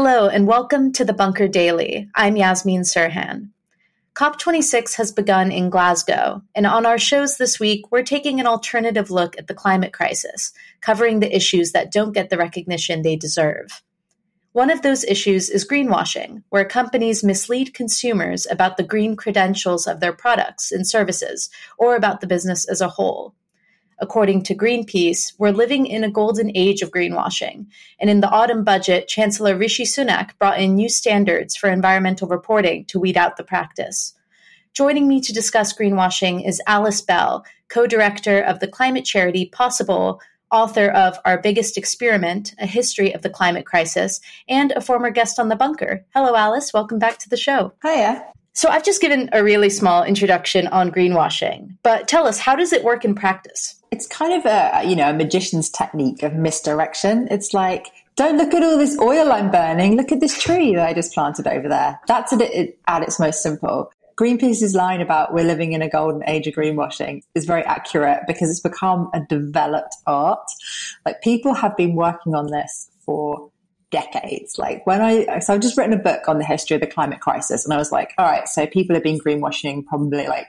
Hello, and welcome to the Bunker Daily. I'm Yasmeen Serhan. COP26 has begun in Glasgow, and on our shows this week, we're taking an alternative look at the climate crisis, covering the issues that don't get the recognition they deserve. One of those issues is greenwashing, where companies mislead consumers about the green credentials of their products and services, or about the business as a whole. According to Greenpeace, we're living in a golden age of greenwashing. And in the autumn budget, Chancellor Rishi Sunak brought in new standards for environmental reporting to weed out the practice. Joining me to discuss greenwashing is Alice Bell, co director of the climate charity Possible, author of Our Biggest Experiment A History of the Climate Crisis, and a former guest on The Bunker. Hello, Alice. Welcome back to the show. Hiya. So, I've just given a really small introduction on greenwashing, but tell us, how does it work in practice? It's kind of a, you know, a magician's technique of misdirection. It's like, don't look at all this oil I'm burning. Look at this tree that I just planted over there. That's at, it, at its most simple. Greenpeace's line about we're living in a golden age of greenwashing is very accurate because it's become a developed art. Like people have been working on this for decades. Like when I, so I've just written a book on the history of the climate crisis and I was like, all right, so people have been greenwashing probably like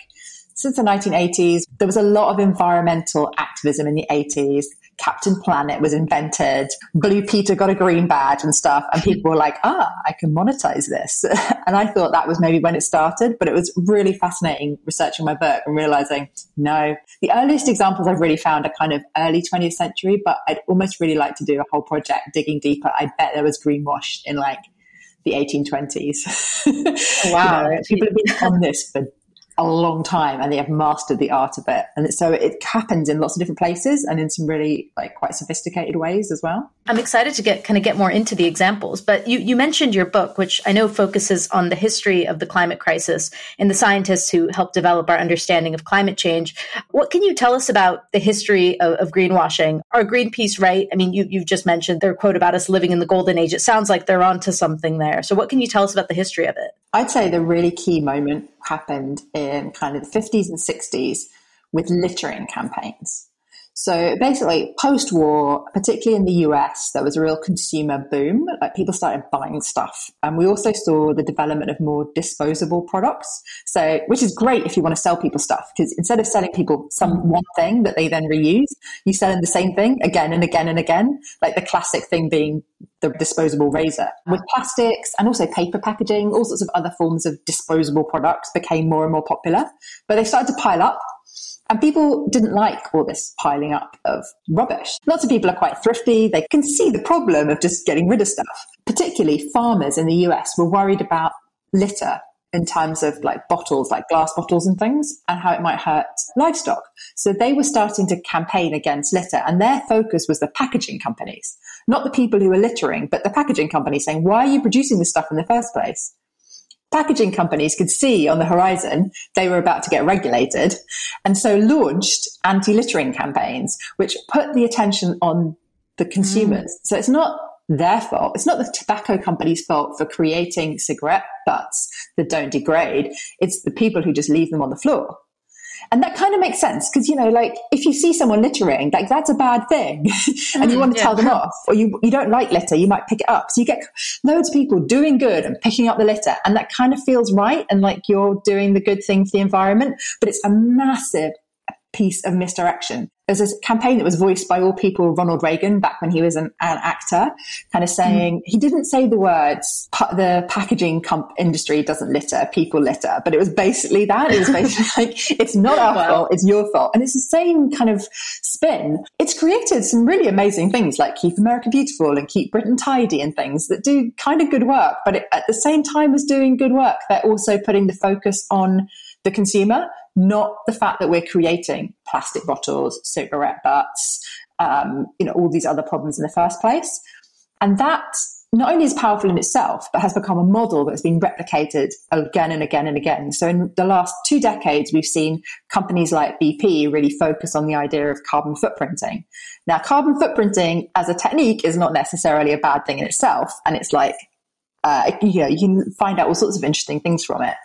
since the 1980s. There was a lot of environmental activism in the 80s. Captain Planet was invented. Blue Peter got a green badge and stuff. And people were like, ah, I can monetize this. and I thought that was maybe when it started, but it was really fascinating researching my book and realizing no. The earliest examples I've really found are kind of early 20th century, but I'd almost really like to do a whole project digging deeper. I bet there was greenwash in like the 1820s. Wow. You know, people have been on this for a long time and they have mastered the art of it. And so it happens in lots of different places and in some really like quite sophisticated ways as well. I'm excited to get kind of get more into the examples, but you, you mentioned your book, which I know focuses on the history of the climate crisis and the scientists who helped develop our understanding of climate change. What can you tell us about the history of, of greenwashing? Are Greenpeace right? I mean, you, you've just mentioned their quote about us living in the golden age. It sounds like they're onto something there. So what can you tell us about the history of it? I'd say the really key moment happened in kind of the 50s and 60s with littering campaigns. So basically, post war, particularly in the US, there was a real consumer boom. Like people started buying stuff. And we also saw the development of more disposable products. So, which is great if you want to sell people stuff, because instead of selling people some mm-hmm. one thing that they then reuse, you sell them the same thing again and again and again. Like the classic thing being the disposable razor. With plastics and also paper packaging, all sorts of other forms of disposable products became more and more popular. But they started to pile up and people didn't like all this piling up of rubbish. Lots of people are quite thrifty. They can see the problem of just getting rid of stuff. Particularly farmers in the US were worried about litter in terms of like bottles, like glass bottles and things, and how it might hurt livestock. So they were starting to campaign against litter, and their focus was the packaging companies, not the people who were littering, but the packaging companies saying, why are you producing this stuff in the first place? Packaging companies could see on the horizon they were about to get regulated. And so launched anti-littering campaigns which put the attention on the consumers. Mm. so it's not their fault. It's not the tobacco company's fault for creating cigarette butts that don't degrade. It's the people who just leave them on the floor and that kind of makes sense because, you know, like if you see someone littering, like that's a bad thing and you mm, want to yeah. tell them off or you, you don't like litter, you might pick it up. So you get loads of people doing good and picking up the litter and that kind of feels right. And like you're doing the good thing for the environment, but it's a massive piece of misdirection. There's a campaign that was voiced by all people Ronald Reagan back when he was an, an actor, kind of saying, mm. he didn't say the words, the packaging comp industry doesn't litter, people litter, but it was basically that. It was basically like, it's not our wow. fault, it's your fault. And it's the same kind of spin. It's created some really amazing things like Keep America Beautiful and Keep Britain Tidy and things that do kind of good work. But it, at the same time as doing good work, they're also putting the focus on the consumer, not the fact that we're creating plastic bottles, cigarette butts, um, you know, all these other problems in the first place. And that not only is powerful in itself, but has become a model that's been replicated again and again and again. So in the last two decades, we've seen companies like BP really focus on the idea of carbon footprinting. Now, carbon footprinting as a technique is not necessarily a bad thing in itself. And it's like, uh, you know, you can find out all sorts of interesting things from it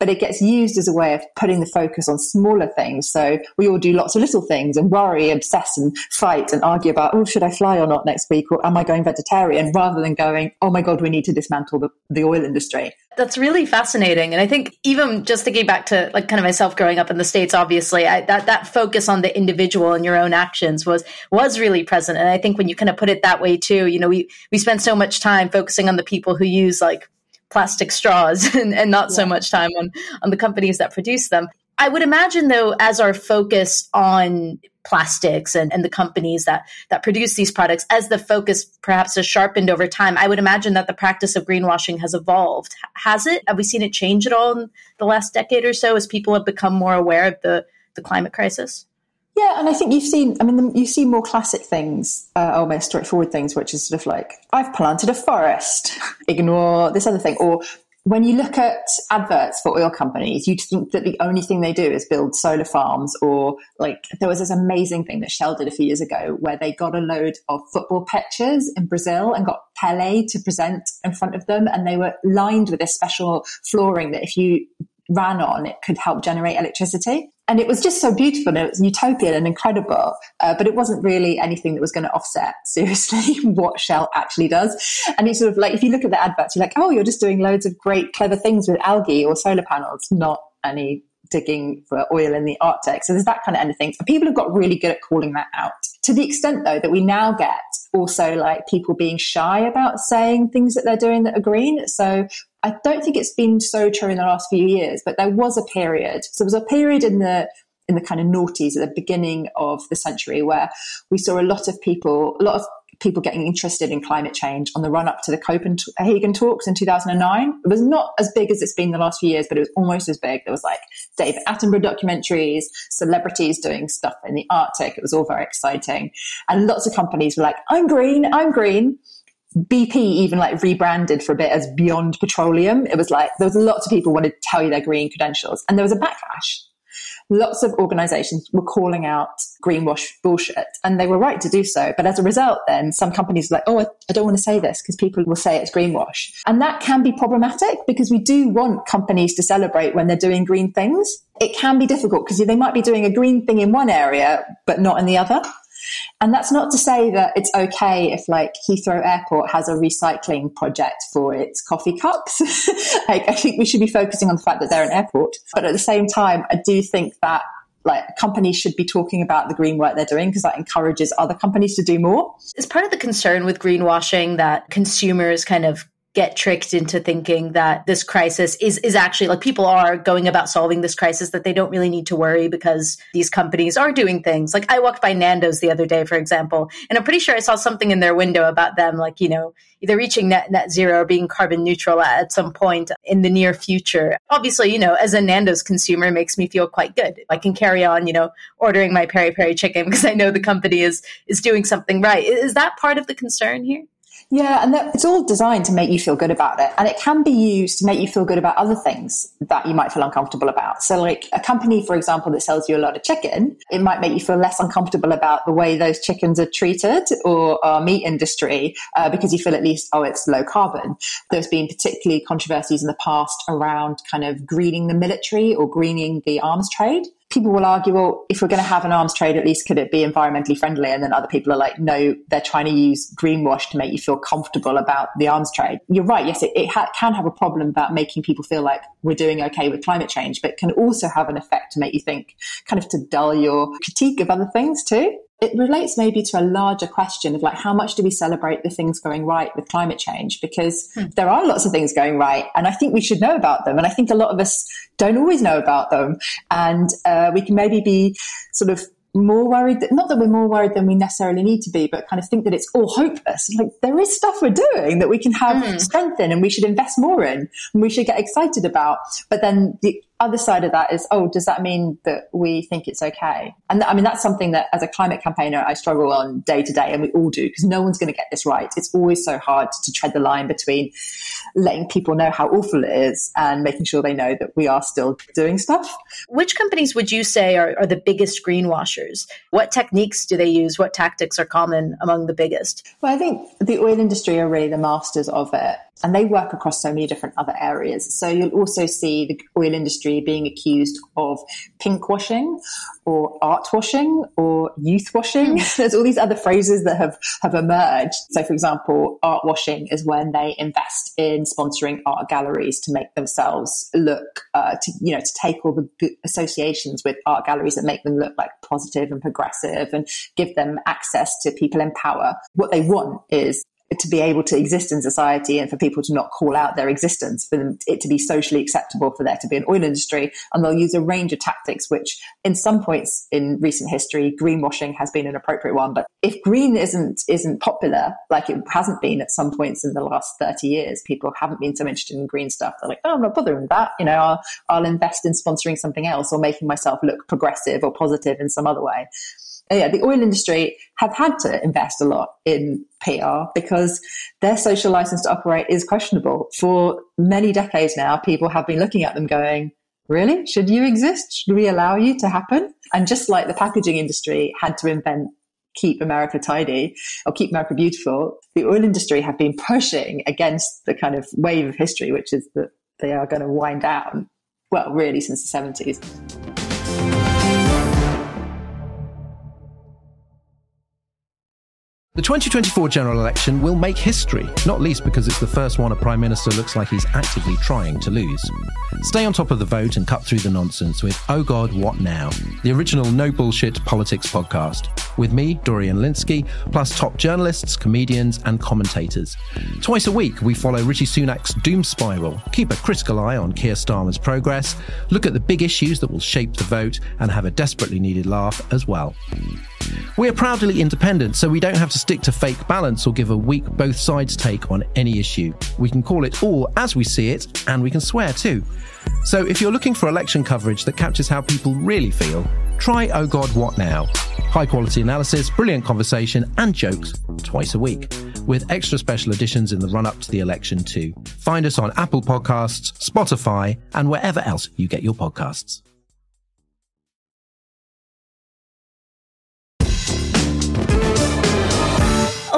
but it gets used as a way of putting the focus on smaller things. So we all do lots of little things and worry, obsess and fight and argue about, oh, should I fly or not next week? Or am I going vegetarian? Rather than going, oh my God, we need to dismantle the, the oil industry. That's really fascinating. And I think even just thinking back to like kind of myself growing up in the States, obviously, I, that, that focus on the individual and your own actions was, was really present. And I think when you kind of put it that way too, you know, we, we spend so much time focusing on the people who use like plastic straws and, and not yeah. so much time on, on the companies that produce them. I would imagine though, as our focus on plastics and, and the companies that that produce these products, as the focus perhaps has sharpened over time, I would imagine that the practice of greenwashing has evolved. Has it? Have we seen it change at all in the last decade or so as people have become more aware of the, the climate crisis? Yeah, and I think you've seen, I mean, you see more classic things, uh, almost straightforward things, which is sort of like, I've planted a forest, ignore this other thing. Or when you look at adverts for oil companies, you'd think that the only thing they do is build solar farms or like there was this amazing thing that Shell did a few years ago where they got a load of football pitches in Brazil and got Pele to present in front of them. And they were lined with this special flooring that if you ran on, it could help generate electricity. And it was just so beautiful and it was utopian and incredible uh, but it wasn't really anything that was going to offset seriously what shell actually does. And it's sort of like if you look at the adverts you're like oh you're just doing loads of great clever things with algae or solar panels. Not any digging for oil in the arctic. So there's that kind of end of things people have got really good at calling that out. To the extent though that we now get also like people being shy about saying things that they're doing that are green. So I don't think it's been so true in the last few years, but there was a period. So there was a period in the in the kind of noughties at the beginning of the century where we saw a lot of people, a lot of people getting interested in climate change on the run up to the Copenhagen talks in 2009. It was not as big as it's been the last few years, but it was almost as big. There was like David Attenborough documentaries, celebrities doing stuff in the Arctic. It was all very exciting. And lots of companies were like, I'm green, I'm green. BP even like rebranded for a bit as Beyond Petroleum. It was like there was lots of people wanted to tell you their green credentials, and there was a backlash. Lots of organizations were calling out greenwash bullshit, and they were right to do so. But as a result, then some companies were like, oh, I don't want to say this because people will say it's greenwash. And that can be problematic because we do want companies to celebrate when they're doing green things. It can be difficult because they might be doing a green thing in one area, but not in the other. And that's not to say that it's okay if like Heathrow Airport has a recycling project for its coffee cups. like I think we should be focusing on the fact that they're an airport. But at the same time, I do think that like companies should be talking about the green work they're doing because that encourages other companies to do more. It's part of the concern with greenwashing that consumers kind of get tricked into thinking that this crisis is is actually like people are going about solving this crisis that they don't really need to worry because these companies are doing things. Like i walked by nando's the other day for example and i'm pretty sure i saw something in their window about them like you know either reaching net net zero or being carbon neutral at some point in the near future. Obviously you know as a nando's consumer makes me feel quite good. I can carry on you know ordering my peri peri chicken because i know the company is is doing something right. Is that part of the concern here yeah, and that, it's all designed to make you feel good about it. And it can be used to make you feel good about other things that you might feel uncomfortable about. So, like a company, for example, that sells you a lot of chicken, it might make you feel less uncomfortable about the way those chickens are treated or our meat industry uh, because you feel at least, oh, it's low carbon. There's been particularly controversies in the past around kind of greening the military or greening the arms trade people will argue, well, if we're going to have an arms trade, at least could it be environmentally friendly? And then other people are like, no, they're trying to use greenwash to make you feel comfortable about the arms trade. You're right. Yes, it, it ha- can have a problem about making people feel like we're doing okay with climate change, but can also have an effect to make you think, kind of to dull your critique of other things too it relates maybe to a larger question of like how much do we celebrate the things going right with climate change because hmm. there are lots of things going right and i think we should know about them and i think a lot of us don't always know about them and uh, we can maybe be sort of more worried that, not that we're more worried than we necessarily need to be, but kind of think that it's all hopeless. Like there is stuff we're doing that we can have mm. strength in and we should invest more in and we should get excited about. But then the other side of that is, oh, does that mean that we think it's okay? And I mean, that's something that as a climate campaigner, I struggle on day to day, and we all do, because no one's going to get this right. It's always so hard to tread the line between letting people know how awful it is and making sure they know that we are still doing stuff. Which companies would you say are, are the biggest greenwashers? What techniques do they use? What tactics are common among the biggest? Well, I think the oil industry are really the masters of it and they work across so many different other areas. So you'll also see the oil industry being accused of pink washing or art washing or youth washing. Mm. There's all these other phrases that have, have emerged. So for example, art washing is when they invest in sponsoring art galleries to make themselves look, uh, to, you know, to take all the associations with art galleries that make them look like positive and progressive and give them access to people in power. What they want is to be able to exist in society and for people to not call out their existence, for them, it to be socially acceptable for there to be an oil industry. And they'll use a range of tactics, which in some points in recent history, greenwashing has been an appropriate one. But if green isn't, isn't popular, like it hasn't been at some points in the last 30 years, people haven't been so interested in green stuff. They're like, oh, I'm not bothering that. You know, I'll, I'll invest in sponsoring something else or making myself look progressive or positive in some other way Uh, yeah, the oil industry have had to invest a lot in PR because their social license to operate is questionable. For many decades now, people have been looking at them going, really? Should you exist? Should we allow you to happen? And just like the packaging industry had to invent keep America tidy or keep America beautiful, the oil industry have been pushing against the kind of wave of history, which is that they are going to wind down, well, really since the 70s. The 2024 general election will make history, not least because it's the first one a Prime Minister looks like he's actively trying to lose. Stay on top of the vote and cut through the nonsense with Oh God, What Now? The original no bullshit politics podcast. With me, Dorian Lynskey, plus top journalists, comedians, and commentators. Twice a week, we follow Rishi Sunak's doom spiral, keep a critical eye on Keir Starmer's progress, look at the big issues that will shape the vote, and have a desperately needed laugh as well. We're proudly independent, so we don't have to stick to fake balance or give a weak both sides take on any issue. We can call it all as we see it, and we can swear too. So if you're looking for election coverage that captures how people really feel, try Oh God What Now. High quality analysis, brilliant conversation, and jokes twice a week, with extra special editions in the run up to the election too. Find us on Apple Podcasts, Spotify, and wherever else you get your podcasts.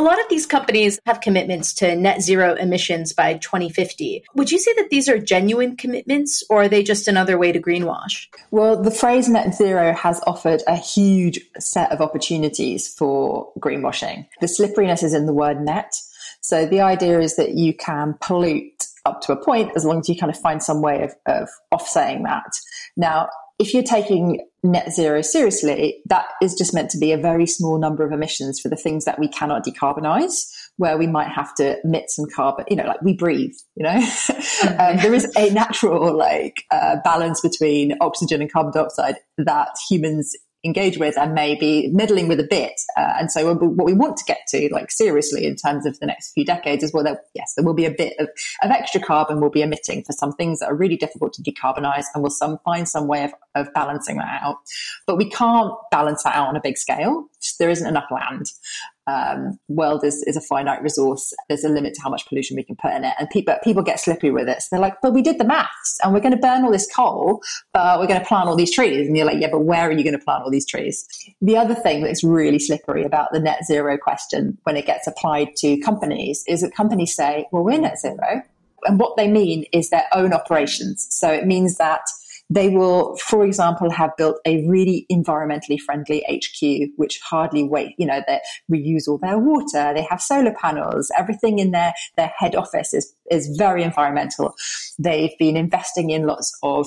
Lot of these companies have commitments to net zero emissions by 2050. Would you say that these are genuine commitments or are they just another way to greenwash? Well, the phrase net zero has offered a huge set of opportunities for greenwashing. The slipperiness is in the word net. So the idea is that you can pollute up to a point as long as you kind of find some way of, of offsetting that. Now, if you're taking net zero seriously, that is just meant to be a very small number of emissions for the things that we cannot decarbonize, where we might have to emit some carbon, you know, like we breathe, you know? um, there is a natural like uh, balance between oxygen and carbon dioxide that humans engage with and maybe meddling with a bit. Uh, and so what we want to get to, like seriously, in terms of the next few decades, is well, there, yes, there will be a bit of, of extra carbon we'll be emitting for some things that are really difficult to decarbonize, and we'll some find some way of, of balancing that out. But we can't balance that out on a big scale. There isn't enough land um, world is, is a finite resource. There's a limit to how much pollution we can put in it. And people, people get slippery with it. So they're like, but we did the maths and we're going to burn all this coal, but we're going to plant all these trees. And you're like, yeah, but where are you going to plant all these trees? The other thing that's really slippery about the net zero question when it gets applied to companies is that companies say, well, we're net zero. And what they mean is their own operations. So it means that they will, for example, have built a really environmentally friendly HQ, which hardly wait, you know, they reuse all their water. They have solar panels. Everything in their, their head office is, is very environmental. They've been investing in lots of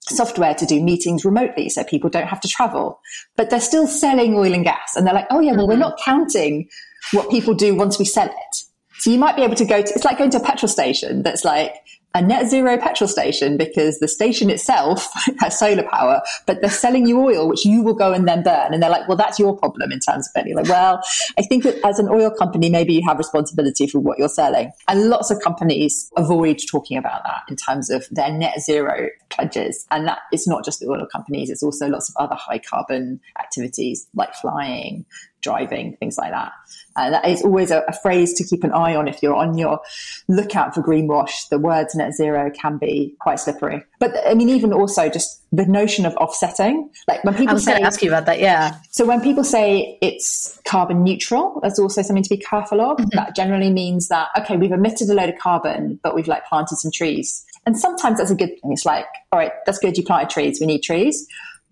software to do meetings remotely so people don't have to travel. But they're still selling oil and gas. And they're like, oh yeah, well, we're mm-hmm. not counting what people do once we sell it. So you might be able to go to, it's like going to a petrol station that's like, a net zero petrol station because the station itself has solar power, but they're selling you oil, which you will go and then burn. And they're like, well, that's your problem in terms of. You're like, well, I think that as an oil company, maybe you have responsibility for what you're selling. And lots of companies avoid talking about that in terms of their net zero pledges. And that it's not just the oil companies, it's also lots of other high carbon activities like flying, driving, things like that. And that is always a, a, phrase to keep an eye on if you're on your lookout for greenwash. The words net zero can be quite slippery. But I mean, even also just the notion of offsetting. Like when people I was say, going to ask you about that. Yeah. So when people say it's carbon neutral, that's also something to be careful of. Mm-hmm. That generally means that, okay, we've emitted a load of carbon, but we've like planted some trees. And sometimes that's a good thing. It's like, all right, that's good. You planted trees. We need trees.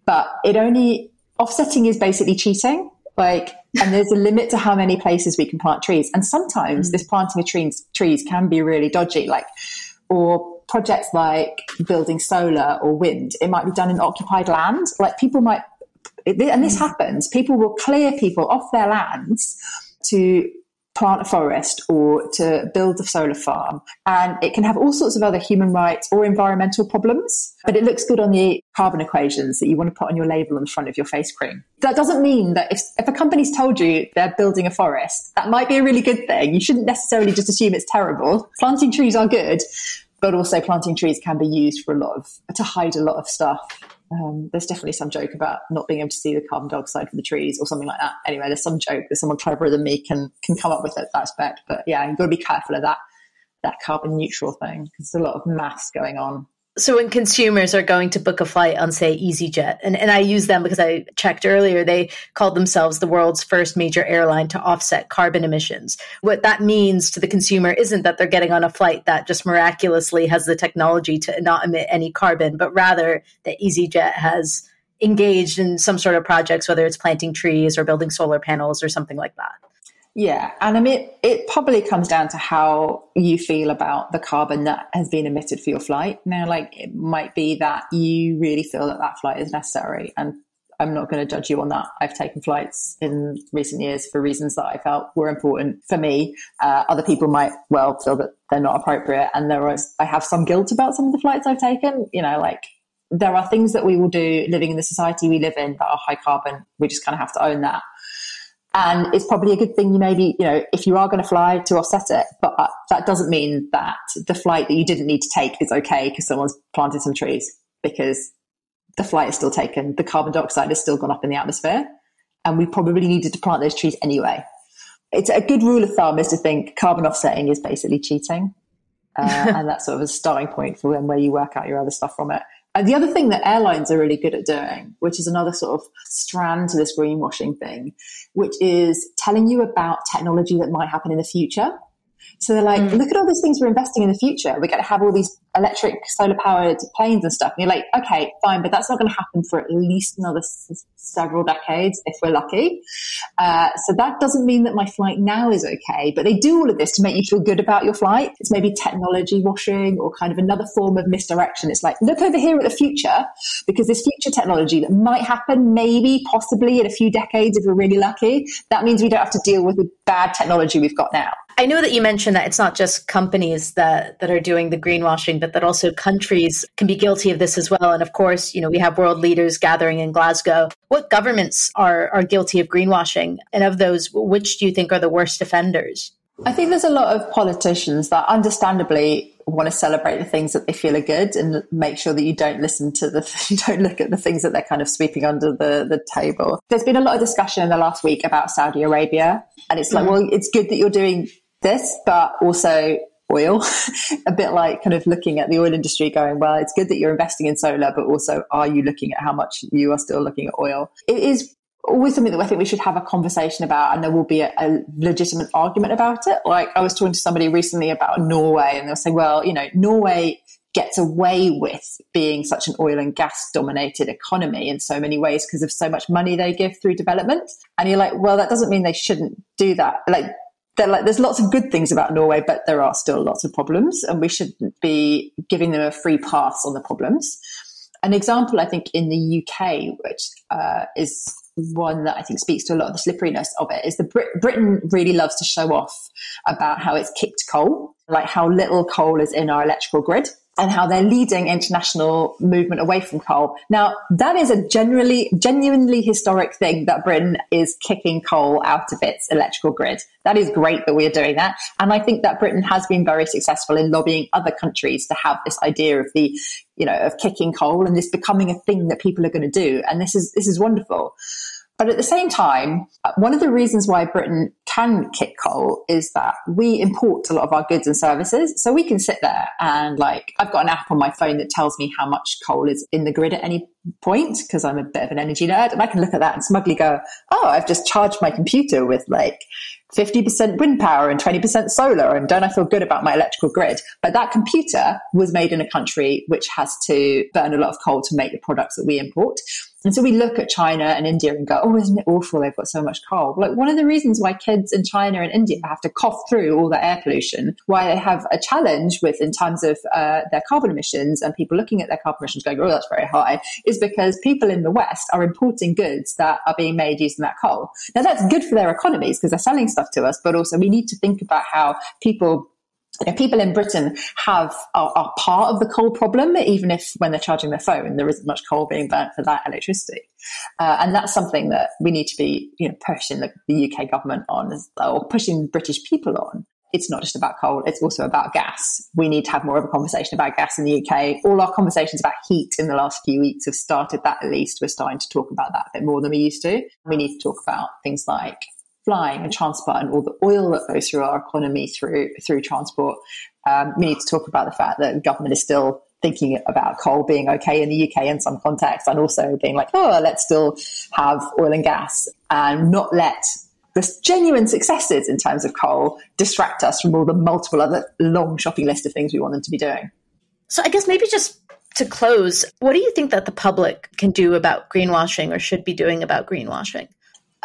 But it only, offsetting is basically cheating. Like, and there's a limit to how many places we can plant trees. And sometimes mm. this planting of trees, trees can be really dodgy. Like, or projects like building solar or wind, it might be done in occupied land. Like people might, and this mm. happens, people will clear people off their lands to plant a forest or to build a solar farm. And it can have all sorts of other human rights or environmental problems, but it looks good on the carbon equations that you want to put on your label on the front of your face cream. That doesn't mean that if, if a company's told you they're building a forest, that might be a really good thing. You shouldn't necessarily just assume it's terrible. Planting trees are good, but also planting trees can be used for a lot of, to hide a lot of stuff. Um, there's definitely some joke about not being able to see the carbon dioxide from the trees or something like that. Anyway, there's some joke that someone cleverer than me can can come up with that aspect. But yeah, you've got to be careful of that that carbon neutral thing because there's a lot of mass going on so when consumers are going to book a flight on, say, EasyJet, and, and I use them because I checked earlier, they called themselves the world's first major airline to offset carbon emissions. What that means to the consumer isn't that they're getting on a flight that just miraculously has the technology to not emit any carbon, but rather that EasyJet has engaged in some sort of projects, whether it's planting trees or building solar panels or something like that. Yeah, and I mean, it probably comes down to how you feel about the carbon that has been emitted for your flight. Now, like, it might be that you really feel that that flight is necessary, and I'm not going to judge you on that. I've taken flights in recent years for reasons that I felt were important for me. Uh, other people might well feel that they're not appropriate, and there was I have some guilt about some of the flights I've taken. You know, like there are things that we will do living in the society we live in that are high carbon. We just kind of have to own that. And it's probably a good thing you maybe, you know, if you are going to fly to offset it, but that doesn't mean that the flight that you didn't need to take is okay because someone's planted some trees because the flight is still taken. The carbon dioxide has still gone up in the atmosphere and we probably needed to plant those trees anyway. It's a good rule of thumb is to think carbon offsetting is basically cheating. Uh, and that's sort of a starting point for when where you work out your other stuff from it. And the other thing that airlines are really good at doing, which is another sort of strand to this greenwashing thing, which is telling you about technology that might happen in the future. So they're like, mm. look at all these things we're investing in the future. We're going to have all these electric, solar powered planes and stuff. And you're like, okay, fine, but that's not going to happen for at least another s- several decades if we're lucky. Uh, so that doesn't mean that my flight now is okay, but they do all of this to make you feel good about your flight. It's maybe technology washing or kind of another form of misdirection. It's like, look over here at the future because this future technology that might happen maybe, possibly in a few decades if we're really lucky. That means we don't have to deal with the bad technology we've got now. I know that you mentioned that it's not just companies that, that are doing the greenwashing, but that also countries can be guilty of this as well. And of course, you know, we have world leaders gathering in Glasgow. What governments are, are guilty of greenwashing? And of those, which do you think are the worst offenders? I think there's a lot of politicians that understandably want to celebrate the things that they feel are good and make sure that you don't listen to the, you don't look at the things that they're kind of sweeping under the, the table. There's been a lot of discussion in the last week about Saudi Arabia. And it's like, mm. well, it's good that you're doing this, but also oil, a bit like kind of looking at the oil industry going, well, it's good that you're investing in solar, but also are you looking at how much you are still looking at oil? It is always something that I think we should have a conversation about, and there will be a, a, legitimate argument about it. Like I was talking to somebody recently about Norway, and they'll say, well, you know, Norway gets away with being such an oil and gas dominated economy in so many ways because of so much money they give through development. And you're like, well, that doesn't mean they shouldn't do that. Like like, there's lots of good things about Norway, but there are still lots of problems, and we shouldn't be giving them a free pass on the problems. An example, I think, in the UK, which uh, is one that I think speaks to a lot of the slipperiness of it is the Brit- Britain really loves to show off about how it's kicked coal, like how little coal is in our electrical grid and how they're leading international movement away from coal. Now, that is a generally, genuinely historic thing that Britain is kicking coal out of its electrical grid. That is great that we are doing that. And I think that Britain has been very successful in lobbying other countries to have this idea of the, you know, of kicking coal and this becoming a thing that people are going to do. And this is, this is wonderful. But at the same time, one of the reasons why Britain can kick coal is that we import a lot of our goods and services. So we can sit there and like, I've got an app on my phone that tells me how much coal is in the grid at any point because I'm a bit of an energy nerd and I can look at that and smugly go, Oh, I've just charged my computer with like 50% wind power and 20% solar. And don't I feel good about my electrical grid? But that computer was made in a country which has to burn a lot of coal to make the products that we import. And so we look at China and India and go, oh, isn't it awful? They've got so much coal. Like one of the reasons why kids in China and India have to cough through all the air pollution, why they have a challenge with in terms of uh, their carbon emissions and people looking at their carbon emissions going, oh, that's very high, is because people in the West are importing goods that are being made using that coal. Now that's good for their economies because they're selling stuff to us, but also we need to think about how people you know, people in Britain have are, are, part of the coal problem, even if when they're charging their phone, there isn't much coal being burnt for that electricity. Uh, and that's something that we need to be, you know, pushing the, the UK government on, or pushing British people on. It's not just about coal; it's also about gas. We need to have more of a conversation about gas in the UK. All our conversations about heat in the last few weeks have started that. At least we're starting to talk about that a bit more than we used to. We need to talk about things like flying and transport and all the oil that goes through our economy through through transport. Um, we need to talk about the fact that the government is still thinking about coal being okay in the UK in some contexts, and also being like, oh, let's still have oil and gas and not let the genuine successes in terms of coal distract us from all the multiple other long shopping list of things we want them to be doing. So I guess maybe just to close, what do you think that the public can do about greenwashing or should be doing about greenwashing?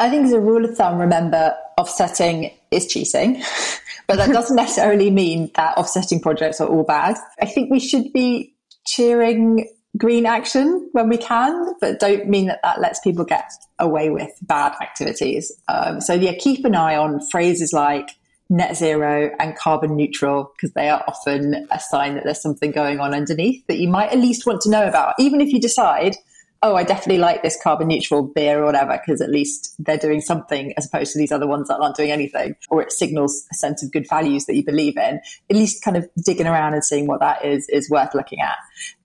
I think as a rule of thumb, remember offsetting is cheating, but that doesn't necessarily mean that offsetting projects are all bad. I think we should be cheering green action when we can, but don't mean that that lets people get away with bad activities. Um, so yeah, keep an eye on phrases like net zero and carbon neutral because they are often a sign that there's something going on underneath that you might at least want to know about, even if you decide oh, I definitely like this carbon neutral beer or whatever, because at least they're doing something as opposed to these other ones that aren't doing anything, or it signals a sense of good values that you believe in. At least kind of digging around and seeing what that is, is worth looking at.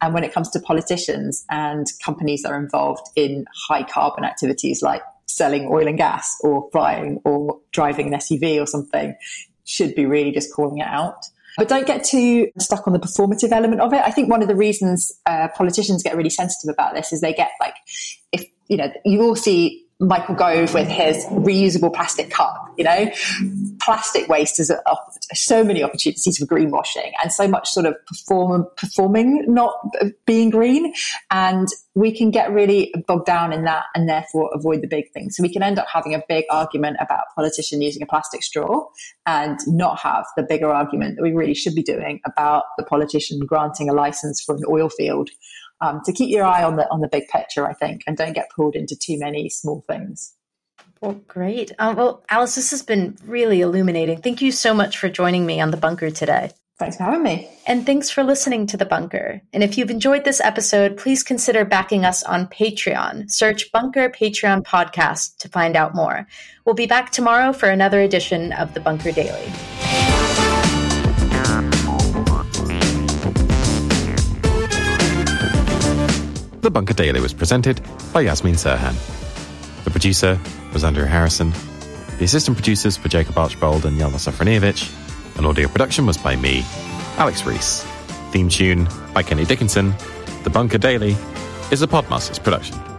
And when it comes to politicians and companies that are involved in high carbon activities like selling oil and gas or flying or driving an SUV or something, should be really just calling it out. But don't get too stuck on the performative element of it. I think one of the reasons uh, politicians get really sensitive about this is they get like, if, you know, you all see Michael Gove with his reusable plastic cup. You know, plastic waste is so many opportunities for greenwashing and so much sort of perform, performing, not being green. And we can get really bogged down in that and therefore avoid the big things. So we can end up having a big argument about politician using a plastic straw and not have the bigger argument that we really should be doing about the politician granting a license for an oil field um, to keep your eye on the on the big picture, I think, and don't get pulled into too many small things. Well, great. Um, well, Alice, this has been really illuminating. Thank you so much for joining me on the bunker today. Thanks for having me. And thanks for listening to The Bunker. And if you've enjoyed this episode, please consider backing us on Patreon. Search Bunker Patreon Podcast to find out more. We'll be back tomorrow for another edition of The Bunker Daily. The Bunker Daily was presented by Yasmeen Serhan. The producer was Andrew Harrison. The assistant producers were Jacob Archbold and Jelena Sofronijevic. And audio production was by me, Alex Rees. Theme tune by Kenny Dickinson. The Bunker Daily is a Podmasters production.